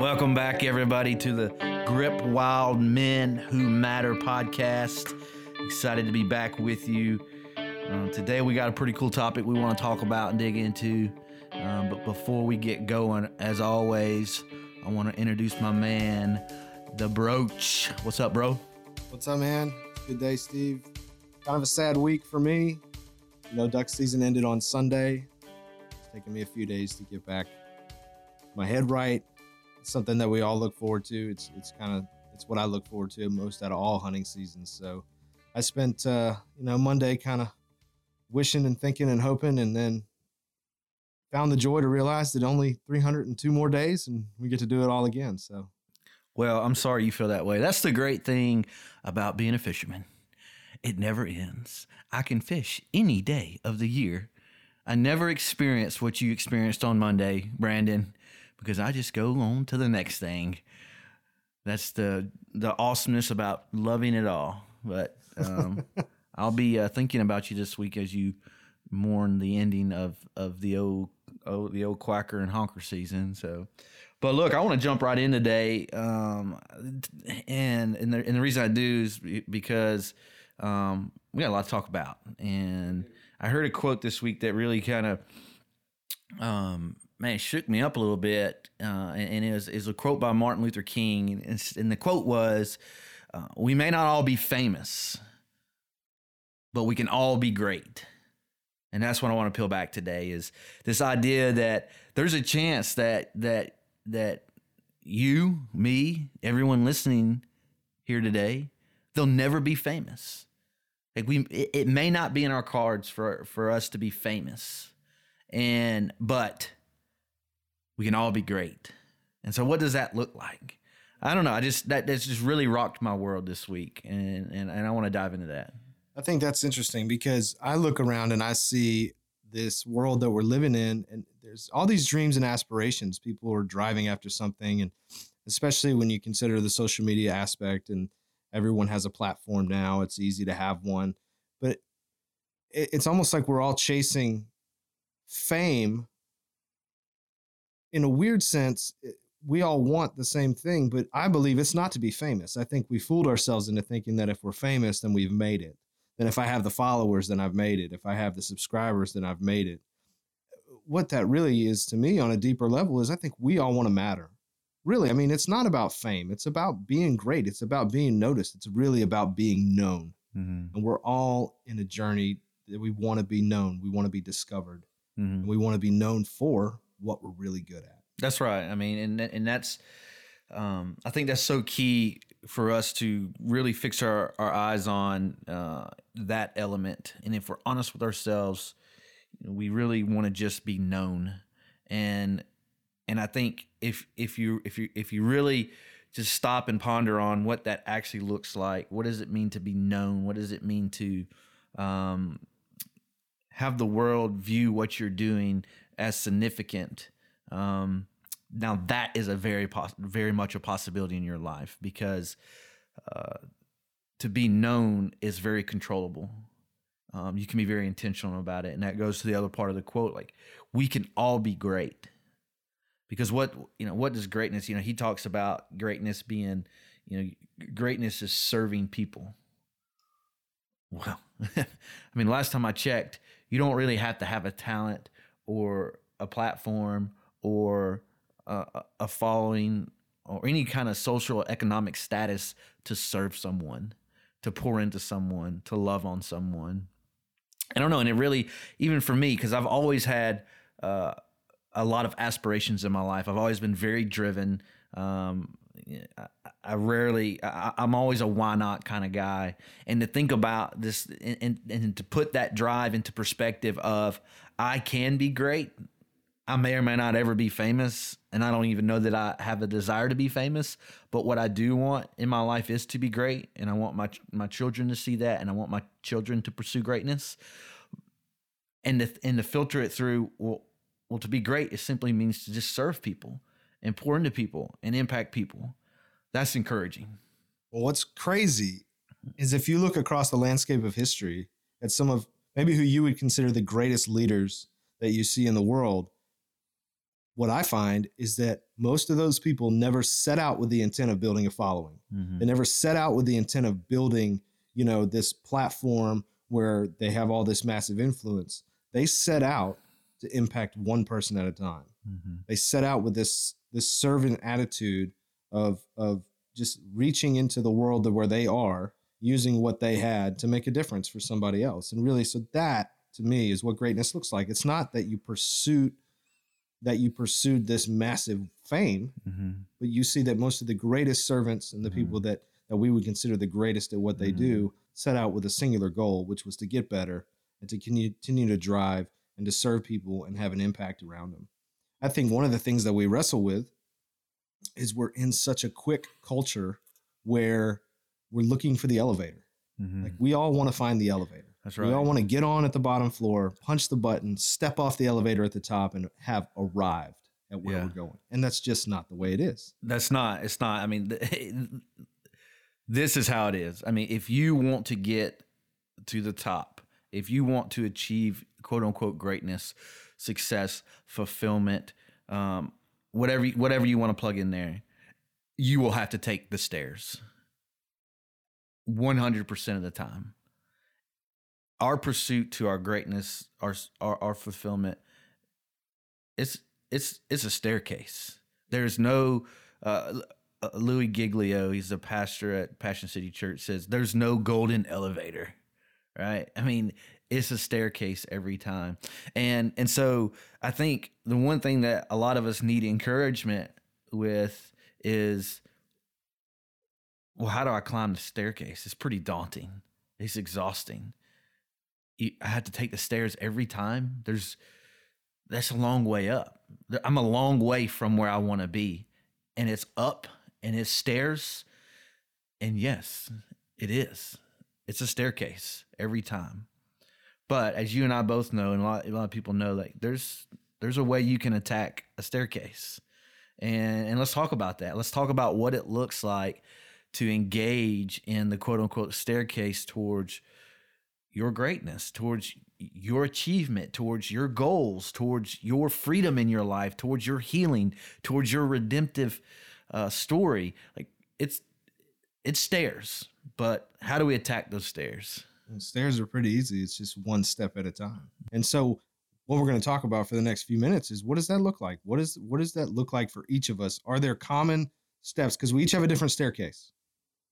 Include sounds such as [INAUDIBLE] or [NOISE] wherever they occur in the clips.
Welcome back, everybody, to the Grip Wild Men Who Matter podcast. Excited to be back with you. Uh, today, we got a pretty cool topic we want to talk about and dig into. Um, but before we get going, as always, I want to introduce my man, the Broach. What's up, bro? What's up, man? Good day, Steve. Kind of a sad week for me. You know, duck season ended on Sunday. It's taken me a few days to get back my head right. Something that we all look forward to. It's it's kind of it's what I look forward to most out of all hunting seasons. So I spent uh, you know Monday kind of wishing and thinking and hoping, and then found the joy to realize that only 302 more days, and we get to do it all again. So Well, I'm sorry you feel that way. That's the great thing about being a fisherman. It never ends. I can fish any day of the year. I never experienced what you experienced on Monday, Brandon, because I just go on to the next thing. That's the the awesomeness about loving it all. But um, [LAUGHS] I'll be uh, thinking about you this week as you mourn the ending of of the old, old the old quacker and honker season. So, but look, I want to jump right in today, um, and and the, and the reason I do is because um, we got a lot to talk about, and I heard a quote this week that really kind of um, man, it shook me up a little bit. Uh, and, and it was, it was a quote by Martin Luther King. And, and the quote was, uh, We may not all be famous, but we can all be great. And that's what I want to peel back today is this idea that there's a chance that that that you, me, everyone listening here today, they'll never be famous. Like we, it, it may not be in our cards for for us to be famous, and but we can all be great. And so, what does that look like? I don't know. I just that that's just really rocked my world this week, and and, and I want to dive into that. I think that's interesting because I look around and I see this world that we're living in, and there's all these dreams and aspirations. People are driving after something, and especially when you consider the social media aspect, and everyone has a platform now. It's easy to have one, but it, it's almost like we're all chasing fame. In a weird sense, we all want the same thing, but I believe it's not to be famous. I think we fooled ourselves into thinking that if we're famous, then we've made it then if I have the followers, then I've made it. If I have the subscribers, then I've made it. What that really is to me on a deeper level is I think we all want to matter. Really, I mean, it's not about fame. It's about being great. It's about being noticed. It's really about being known. Mm-hmm. And we're all in a journey that we want to be known. We want to be discovered. Mm-hmm. And we want to be known for what we're really good at. That's right. I mean, and and that's, um, I think that's so key for us to really fix our, our eyes on uh, that element. And if we're honest with ourselves, we really want to just be known. And and I think if if you if you if you really just stop and ponder on what that actually looks like, what does it mean to be known? What does it mean to um, have the world view what you're doing as significant? Um, now that is a very pos- very much a possibility in your life because uh, to be known is very controllable. Um, you can be very intentional about it, and that goes to the other part of the quote. Like we can all be great because what you know what does greatness you know he talks about greatness being you know greatness is serving people well [LAUGHS] i mean last time i checked you don't really have to have a talent or a platform or a, a- following or any kind of social economic status to serve someone to pour into someone to love on someone i don't know and it really even for me because i've always had uh, a lot of aspirations in my life. I've always been very driven. Um, I, I rarely, I, I'm always a why not kind of guy. And to think about this and, and, and to put that drive into perspective of I can be great. I may or may not ever be famous. And I don't even know that I have a desire to be famous. But what I do want in my life is to be great. And I want my, my children to see that. And I want my children to pursue greatness. And to, and to filter it through, well, well, to be great, it simply means to just serve people and pour into people and impact people. That's encouraging. Well, what's crazy is if you look across the landscape of history at some of maybe who you would consider the greatest leaders that you see in the world, what I find is that most of those people never set out with the intent of building a following. Mhm. They never set out with the intent of building, you know, this platform where they have all this massive influence. They set out to impact one person at a time. Mhm. They set out with this this servant attitude of of just reaching into the world of where they are, using what they had to make a difference for somebody else. And really, so that to me is what greatness looks like. It's not that you pursued that you pursued this massive fame, Mhm. but you see that most of the greatest servants and the Mhm. people that that we would consider the greatest at what they do set out with a singular goal, which was to get better and to continue to drive and to serve people and have an impact around them. I think one of the things that we wrestle with is we're in such a quick culture where we're looking for the elevator. Mhm. Like we all want to find the elevator. That's right. We all want to get on at the bottom floor, punch the button, step off the elevator at the top, and have arrived at where Yeah. we're going. And that's just not the way it is. That's not. It's not. I mean, this is how it is. I mean, if you want to get to the top, if you want to achieve quote unquote greatness, success, fulfillment, um, whatever whatever you want to plug in there, you will have to take the stairs. One hundred percent of the time. Our pursuit to our greatness, our our, our fulfillment, it's it's it's a staircase. There's no uh, uh, Louie Giglio, he's a pastor at Passion City Church, says there's no golden elevator, right? I mean, it's a staircase every time, and and so I think the one thing that a lot of us need encouragement with is, well, how do I climb the staircase? It's pretty daunting. It's exhausting. I have to take the stairs every time. There's that's a long way up. I'm a long way from where I want to be. And it's up and it's stairs. And yes, it is. It's a staircase every time. But as you and I both know, and a lot, a lot of people know, like there's there's a way you can attack a staircase. And and let's talk about that. Let's talk about what it looks like to engage in the quote unquote staircase towards your greatness, towards your achievement, towards your goals, towards your freedom in your life, towards your healing, towards your redemptive uh, story. Like it's it's stairs, but how do we attack those stairs? And stairs are pretty easy. It's just one step at a time. And so what we're going to talk about for the next few minutes is what does that look like? What is what does that look like for each of us? Are there common steps? Because we each have a different staircase.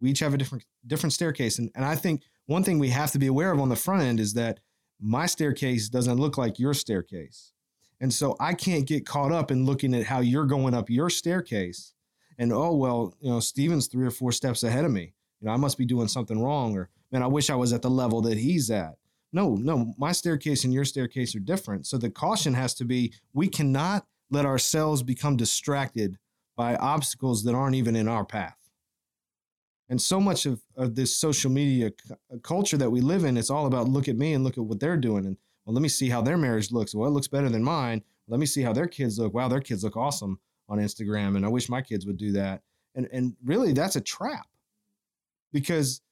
We each have a different different staircase. And and I think one thing we have to be aware of on the front end is that my staircase doesn't look like your staircase. And so I can't get caught up in looking at how you're going up your staircase and oh well, you know, Steven's three or four steps ahead of me. You know, I must be doing something wrong or man, I wish I was at the level that he's at. No, no, my staircase and your staircase are different. So the caution has to be we cannot let ourselves become distracted by obstacles that aren't even in our path. And so much of, of this social media c- uh, culture that we live in, it's all about look at me and look at what they're doing. And well, let me see how their marriage looks. Well, it looks better than mine. Let me see how their kids look. Wow, their kids look awesome on Instagram. And I wish my kids would do that. And, and really, that's a trap because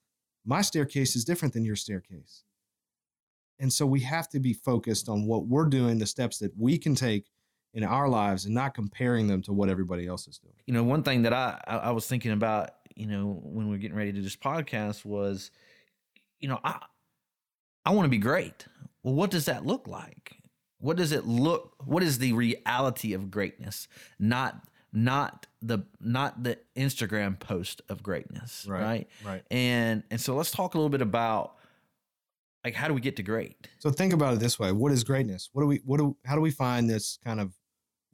my staircase is different than your staircase. And so we have to be focused on what we're doing, the steps that we can take in our lives and not comparing them to what everybody else is doing. You know, one thing that I I, I was thinking about, you know, when we were getting ready to do this podcast was, you know, I I want to be great. Well, what does that look like? What does it look? What is the reality of greatness? Not not the not the Instagram post of greatness, right? Right. And and so let's talk a little bit about like how do we get to great? So think about it this way: What is greatness? What do we? What do? How do we find this kind of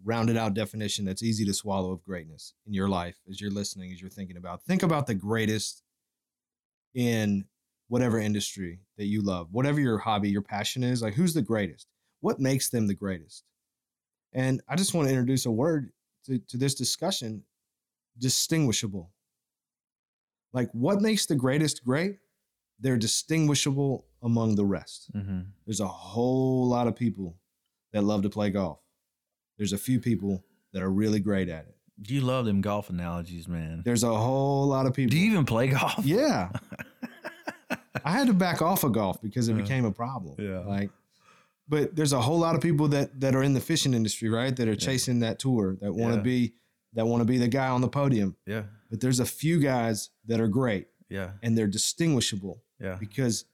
rounded out definition that's easy to swallow of greatness in your life as you're listening, as you're thinking about? Think about the greatest in whatever industry that you love, whatever your hobby, your passion is. Like, who's the greatest? What makes them the greatest? And I just want to introduce a word to, to this discussion: distinguishable. Like, what makes the greatest great? They're distinguishable among the rest. Mm-hmm. There's a whole lot of people that love to play golf. There's a few people that are really great at it. You love them golf analogies, man. There's a whole lot of people. Do you even play golf? [LAUGHS] Yeah. [LAUGHS] I had to back off of golf because it Yeah. became a problem. Yeah. Like, but there's a whole lot of people that that are in the fishing industry, right? That are Yeah. chasing that tour, that want to Yeah. be that want to be the guy on the podium, Yeah. but there's a few guys that are great Yeah. and they're distinguishable Yeah. because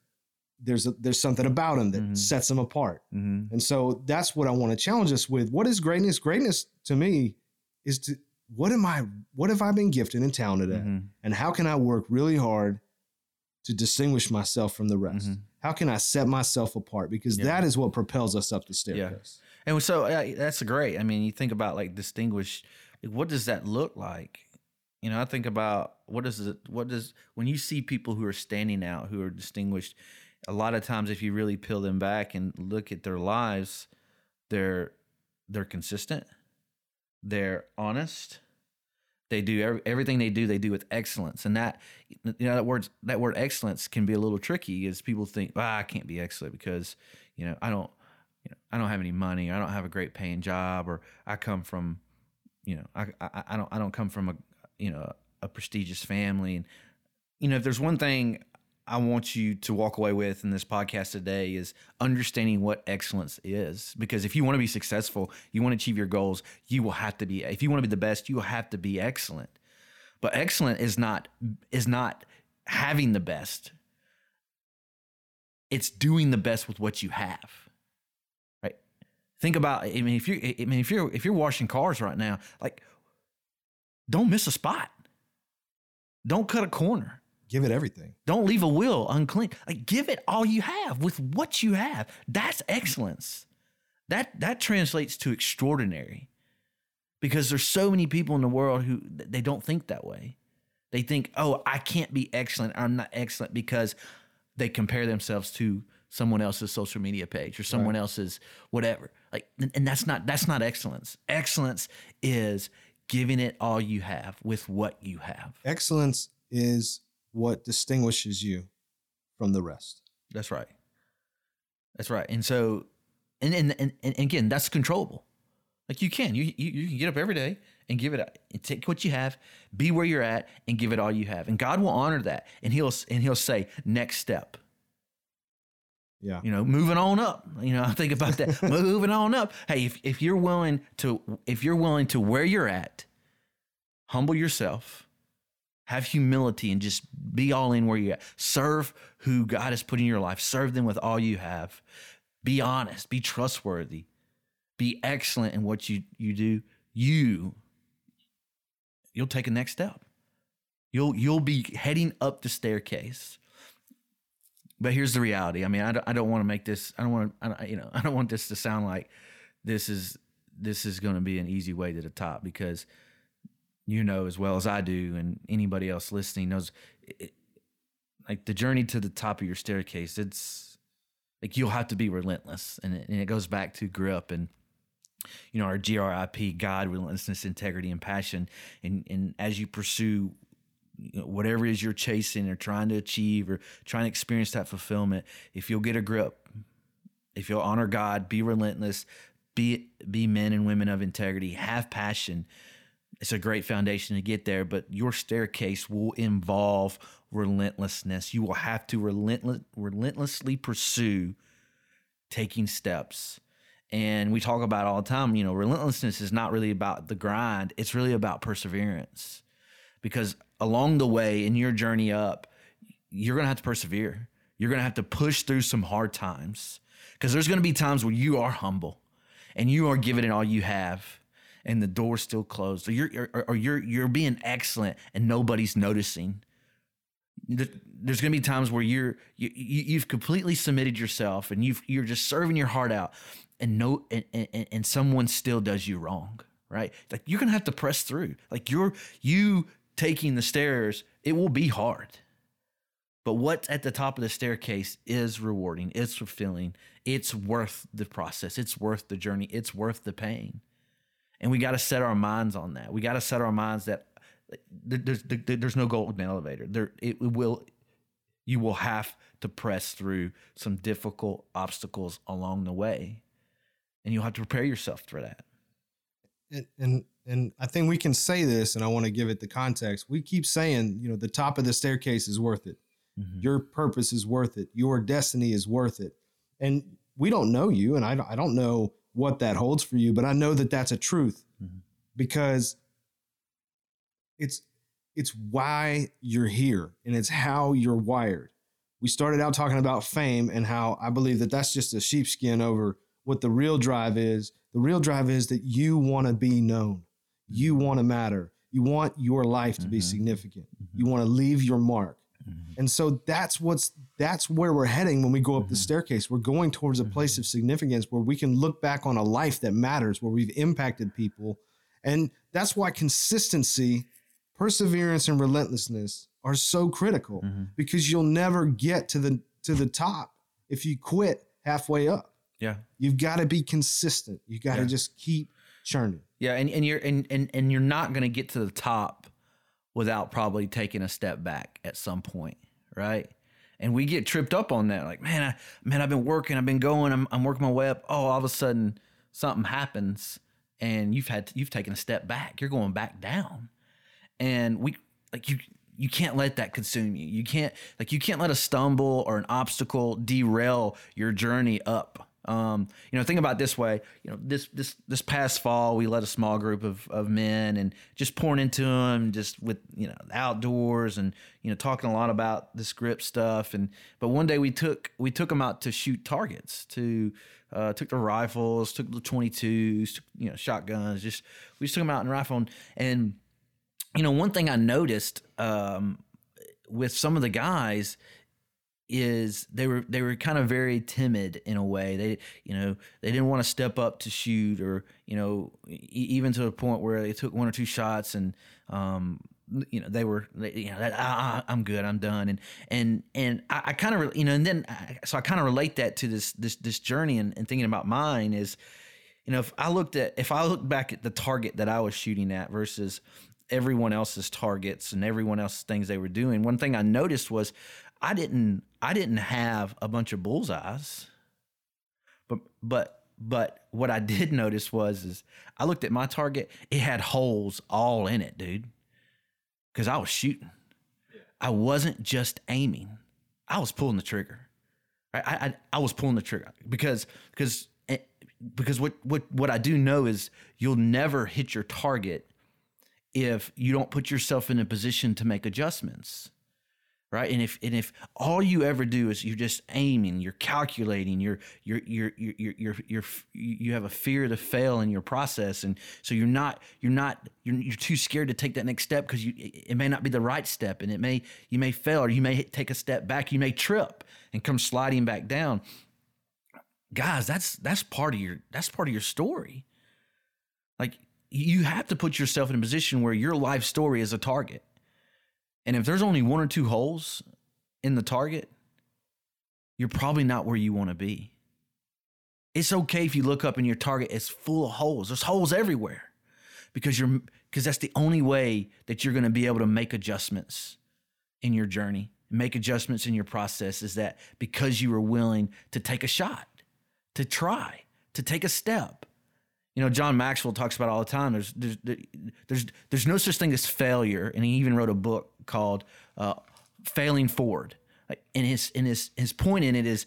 there's a, there's something about him that Mhm. sets him apart. Mm-hmm. And so that's what I want to challenge us with. What is greatness? Greatness to me is to what am I what have I been gifted and talented at? Mm-hmm. And how can I work really hard to distinguish myself from the rest? Mhm. How can I set myself apart? Because Yeah. that is what propels us up the staircase. And so uh, that's great. I mean, you think about like distinguished. Like, what does that look like? You know, I think about what does it. What does when you see people who are standing out, who are distinguished. A lot of times, if you really peel them back and look at their lives, they're they're consistent. They're honest. They do every, everything they do. They do with excellence, and that you know that word that word excellence can be a little tricky. As people think, ah, I can't be excellent because you know I don't you know, I don't have any money, or I don't have a great paying job, or I come from, you know, I, I, I don't I don't come from a you know a prestigious family, and you know if there's one thing I want you to walk away with in this podcast today is understanding what excellence is, because if you want to be successful, you want to achieve your goals, you will have to be. If you want to be the best, you will have to be excellent. But excellent is not is not having the best. It's doing the best with what you have Right? think about i mean if you i mean if you're if you're washing cars right now like don't miss a spot don't cut a corner Give it everything. don't leave a will unclean. Like give it all you have with what you have. That's excellence. That that translates to extraordinary. Because there's so many people in the world who they don't think that way. They think oh i can't be excellent. I'm not excellent because they compare themselves to someone else's social media page or someone else's whatever. Like and and that's not that's not excellence. Excellence is giving it all you have with what you have. Excellence is what distinguishes you from the rest. that's right that's right and so and and and, and again that's controllable like you can you, you you can get up every day and give it and take what you have be where you're at and give it all you have and god will honor that and he'll and he'll say next step Yeah. you know, moving on up. You know, [LAUGHS] I think about that. [LAUGHS] moving on up. Hey, if, if you're willing to if you're willing to where you're at, humble yourself, have humility, and just be all in where you're at. Serve who God has put in your life. Serve them with all you have. Be honest. Be trustworthy. Be excellent in what you you do. You you'll take a next step. You'll you'll be heading up the staircase. But here's the reality. I mean, I don't, I don't want to make this. I don't want to. I you know, I don't want this to sound like this is this is going to be an easy way to the top because you know as well as I do, and anybody else listening knows, it, like the journey to the top of your staircase. It's like you'll have to be relentless, and it, and it goes back to grip and you know our GRIP, God, relentlessness, integrity, and passion. And and as you pursue whatever it is you're chasing or trying to achieve or trying to experience that fulfillment, if you'll get a grip, if you'll honor God, be relentless, be be men and women of integrity, have passion. It's a great foundation to get there, but your staircase will involve relentlessness. You will have to relentless, relentlessly pursue taking steps. And we talk about all the time, you know, relentlessness is not really about the grind, it's really about perseverance because along the way in your journey up, you're going to have to persevere. You're going to have to push through some hard times because there's going to be times where you are humble and you are giving it all you have and the door's still closed or you're, or, or you're, you're being excellent and nobody's noticing. There's going to be times where you're you, you, you've completely submitted yourself and you've you're just serving your heart out, and no and, and, and someone still does you wrong, right? Like you're going to have to press through. Like you're you taking the stairs, it will be hard. But what's at the top of the staircase is rewarding, it's fulfilling, it's worth the process, it's worth the journey, it's worth the pain. And we got to set our minds on that. We got to set our minds that there- there's there- there's no golden elevator. There it will you will have to press through some difficult obstacles along the way. And you'll have to prepare yourself for that. and and and I think we can say this, and I want to give it the context. We keep saying, you know, the top of the staircase is worth it. Mhm. Your purpose is worth it. Your destiny is worth it. And we don't know you, and I I don't know what that holds for you, but I know that that's a truth Mhm. because it's it's why you're here and it's how you're wired. We started out talking about fame and how I believe that that's just a sheepskin over what the real drive is. The real drive is that you want to be known. You want to matter. You want your life to be Mhm. significant. Mhm. You want to leave your mark. Mhm. And so that's what's that's where we're heading when we go up the Mhm. staircase. We're going towards a place of significance where we can look back on a life that matters, where we've impacted people. And that's why consistency, perseverance and relentlessness are so critical Mhm. because you'll never get to the to the top if you quit halfway up. Yeah. You've got to be consistent. You got to Yeah. just keep churning. Yeah, and, and you're and, and and you're not gonna get to the top without probably taking a step back at some point, right? And we get tripped up on that, like, man, I man, I've been working, I've been going, I'm I'm working my way up. Oh, all of a sudden something happens and you've had you've taken a step back. You're going back down. And we like you you can't let that consume you. You can't like you can't let a stumble or an obstacle derail your journey up. Um, you know, think about this way. You know, this this this past fall, we led a small group of of men and just pouring into them, just with you know outdoors and you know talking a lot about the script stuff. And but one day we took we took them out to shoot targets. To uh, took the rifles, took the twenty twos, you know shotguns. Just we just took them out and rifle and. and you know, one thing I noticed um, with some of the guys is they were they were kind of very timid in a way. They you know they didn't want to step up to shoot or you know e- even to the point where they took one or two shots and um, you know they were you know that, ah, I'm good I'm done and and and I, I kind of you know and then I, so I kind of relate that to this this this journey and, and thinking about mine is you know if I looked at if I look back at the target that I was shooting at versus everyone else's targets and everyone else's things they were doing one thing I noticed was I didn't I didn't have a bunch of bullseyes. But but but what I did [LAUGHS] notice was is I looked at my target, it had holes all in it, dude. Cause I was shooting. I wasn't just aiming. I was pulling the trigger. I I, I was pulling the trigger because because eh, because what what what I do know is you'll never hit your target if you don't put yourself in a position to make adjustments right? And if and if all you ever do is you're just aiming you're calculating you're you're you're you're you're, you're, you're you have a fear to fail in your process. And so you're not you're not you're, you're too scared to take that next step because you it may not be the right step and it may you may fail or you may take a step back. You may trip and come sliding back down. Guys that's that's part of your that's part of your story. Like you have to put yourself in a position where your life story is a target and if there's only one or two holes in the target, you're probably not where you want to be. It's okay if you look up and your target is full of holes. There's holes everywhere because you're because that's the only way that you're going to be able to make adjustments in your journey, make adjustments in your process is that because you were willing to take a shot, to try, to take a step. You know, John Maxwell talks about all the time. There's there's there's there's no such thing as failure, and he even wrote a book called uh, "Failing Forward." And his and his his point in it is,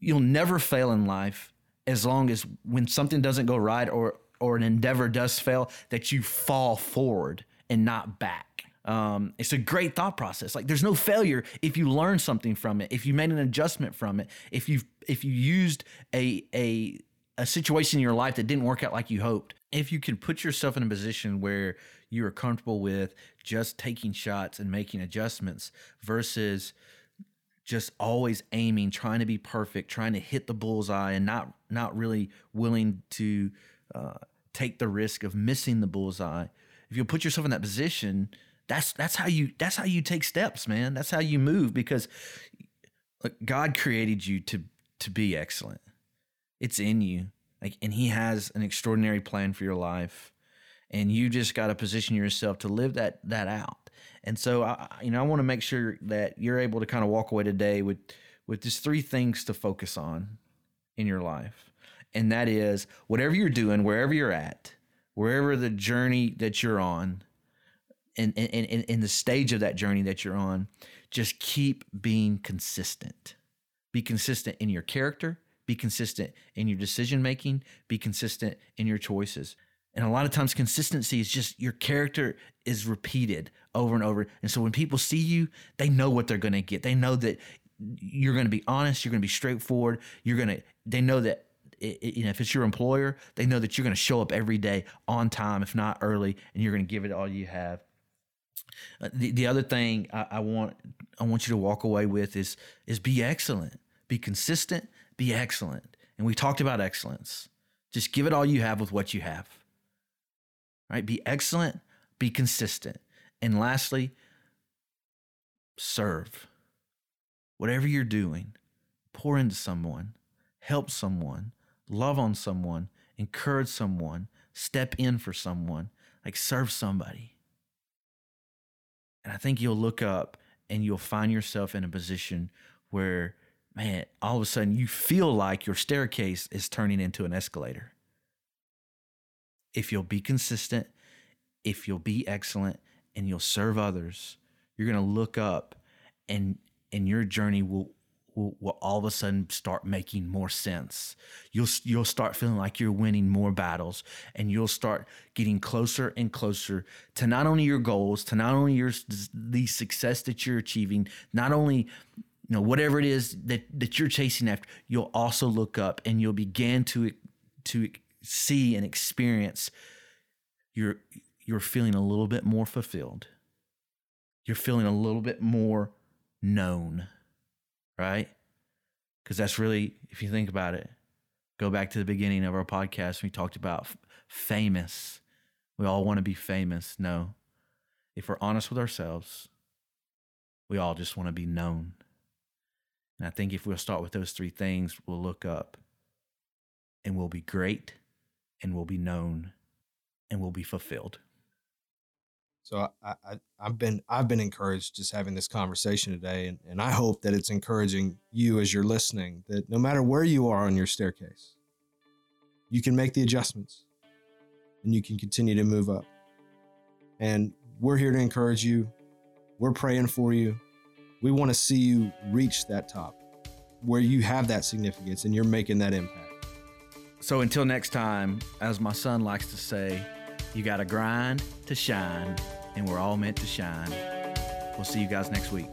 you'll never fail in life as long as when something doesn't go right or or an endeavor does fail, that you fall forward and not back. Um, it's a great thought process. Like there's no failure if you learn something from it, if you made an adjustment from it, if you if you used a a a situation in your life that didn't work out like you hoped. If you can put yourself in a position where you are comfortable with just taking shots and making adjustments versus just always aiming, trying to be perfect, trying to hit the bullseye, and not not really willing to uh, take the risk of missing the bullseye. If you put yourself in that position, that's that's how you that's how you take steps, man. That's how you move because God created you to to be excellent. It's in you, like, and He has an extraordinary plan for your life, and you just got to position yourself to live that that out. And so, I, you know, I want to make sure that you're able to kind of walk away today with with just three things to focus on in your life, and that is whatever you're doing, wherever you're at, wherever the journey that you're on, and in, in, the stage of that journey that you're on, just keep being consistent. Be consistent in your character. Be consistent in your decision making. Be consistent in your choices. And a lot of times, consistency is just your character is repeated over and over. And so when people see you, they know what they're going to get. They know that you're going to be honest. You're going to be straightforward. You're going to, they know that, it, you know, if it's your employer, they know that you're going to show up every day on time, if not early, and you're going to give it all you have. Uh, the, the other thing I, I want I want you to walk away with is is be excellent, be consistent, be excellent. And we talked about excellence. Just give it all you have with what you have. Right? Be excellent, be consistent. And lastly, serve. Whatever you're doing, pour into someone, help someone, love on someone, encourage someone, step in for someone, like serve somebody. And I think you'll look up and you'll find yourself in a position where, man, all of a sudden you feel like your staircase is turning into an escalator. If you'll be consistent, if you'll be excellent, and you'll serve others, you're going to look up and and your journey will, will will all of a sudden start making more sense. You'll you'll start feeling like you're winning more battles and you'll start getting closer and closer to not only your goals, to not only your the success that you're achieving, not only you know whatever it is that that you're chasing after, you'll also look up and you'll begin to to see and experience your you're feeling a little bit more fulfilled. You're feeling a little bit more known, right? Because that's really, if you think about it, go back to the beginning of our podcast. We talked about famous. We all want to be famous. No. If we're honest with ourselves, we all just want to be known. And I think if we'll start with those three things, we'll look up and we'll be great and we'll be known and we'll be fulfilled. So I, I I've been I've been encouraged just having this conversation today, and, and I hope that it's encouraging you as you're listening that no matter where you are on your staircase, you can make the adjustments and you can continue to move up. And we're here to encourage you. We're praying for you. We want to see you reach that top where you have that significance and you're making that impact. So until next time, as my son likes to say, you got to grind to shine, and we're all meant to shine. We'll see you guys next week.